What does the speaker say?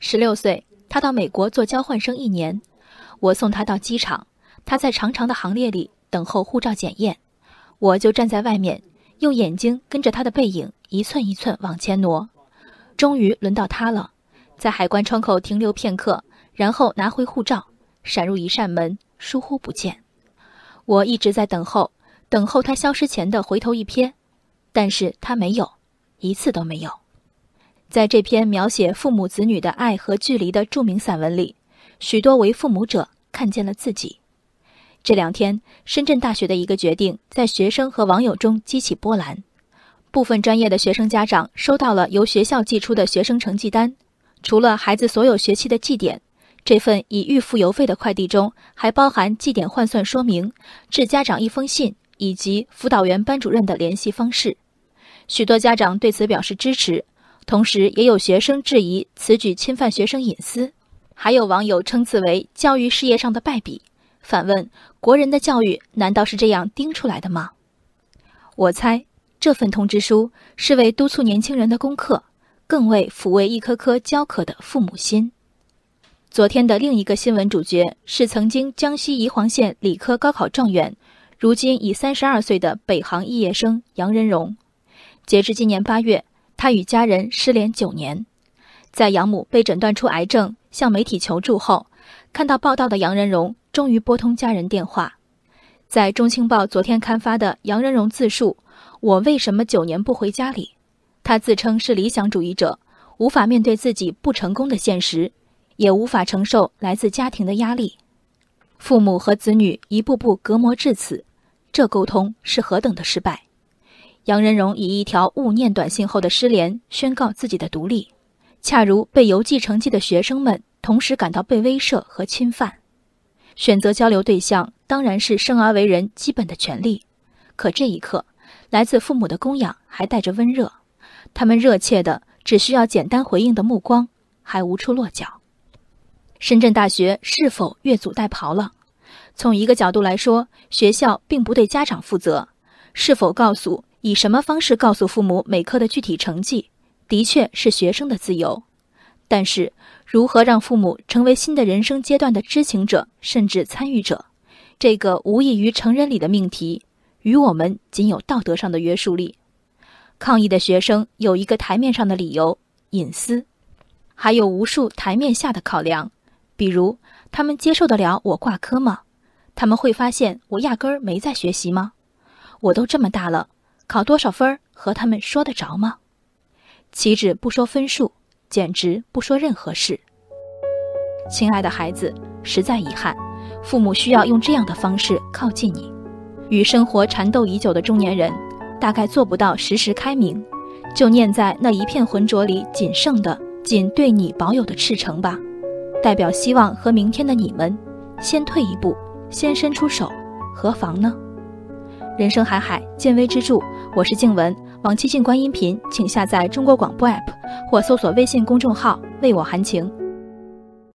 十六岁，他到美国做交换生一年，我送他到机场，他在长长的行列里等候护照检验，我就站在外面，用眼睛跟着他的背影一寸一寸往前挪。终于轮到他了，在海关窗口停留片刻，然后拿回护照，闪入一扇门，疏忽不见。我一直在等候，等候他消失前的回头一瞥，但是他没有，一次都没有。在这篇描写父母子女的爱和距离的著名散文里，许多为父母者看见了自己。这两天，深圳大学的一个决定在学生和网友中激起波澜。部分专业的学生家长收到了由学校寄出的学生成绩单，除了孩子所有学期的绩点，这份已预付邮费的快递中还包含绩点换算说明、致家长一封信以及辅导员班主任的联系方式。许多家长对此表示支持。同时，也有学生质疑此举侵犯学生隐私，还有网友称此为教育事业上的败笔，反问：国人的教育难道是这样盯出来的吗？我猜这份通知书是为督促年轻人的功课，更为抚慰一颗颗焦渴的父母心。昨天的另一个新闻主角是曾经江西宜黄县理科高考状元，如今已三十二岁的北航肄业生杨仁荣，截至今年八月。他与家人失联九年，在养母被诊断出癌症，向媒体求助后，看到报道的杨仁荣终于拨通家人电话。在《中青报》昨天刊发的杨仁荣自述“我为什么九年不回家”里，他自称是理想主义者，无法面对自己不成功的现实，也无法承受来自家庭的压力。父母和子女一步步隔膜至此，这沟通是何等的失败！杨仁荣以一条勿念短信后的失联宣告自己的独立，恰如被邮寄成绩的学生们同时感到被威慑和侵犯。选择交流对象当然是生而为人基本的权利，可这一刻，来自父母的供养还带着温热，他们热切的只需要简单回应的目光，还无处落脚。深圳大学是否越俎代庖了？从一个角度来说，学校并不对家长负责，是否告诉？以什么方式告诉父母每科的具体成绩，的确是学生的自由。但是，如何让父母成为新的人生阶段的知情者甚至参与者，这个无异于成人礼的命题，与我们仅有道德上的约束力。抗议的学生有一个台面上的理由——隐私，还有无数台面下的考量，比如他们接受得了我挂科吗？他们会发现我压根儿没在学习吗？我都这么大了。考多少分和他们说得着吗？岂止不说分数，简直不说任何事。亲爱的孩子，实在遗憾，父母需要用这样的方式靠近你。与生活缠斗已久的中年人，大概做不到时时开明，就念在那一片浑浊里仅剩的仅对你保有的赤诚吧。代表希望和明天的你们，先退一步，先伸出手，何妨呢？人生海海，见微知著。我是静文，往期静观音频，请下载中国广播 APP 或搜索微信公众号“为我含情”。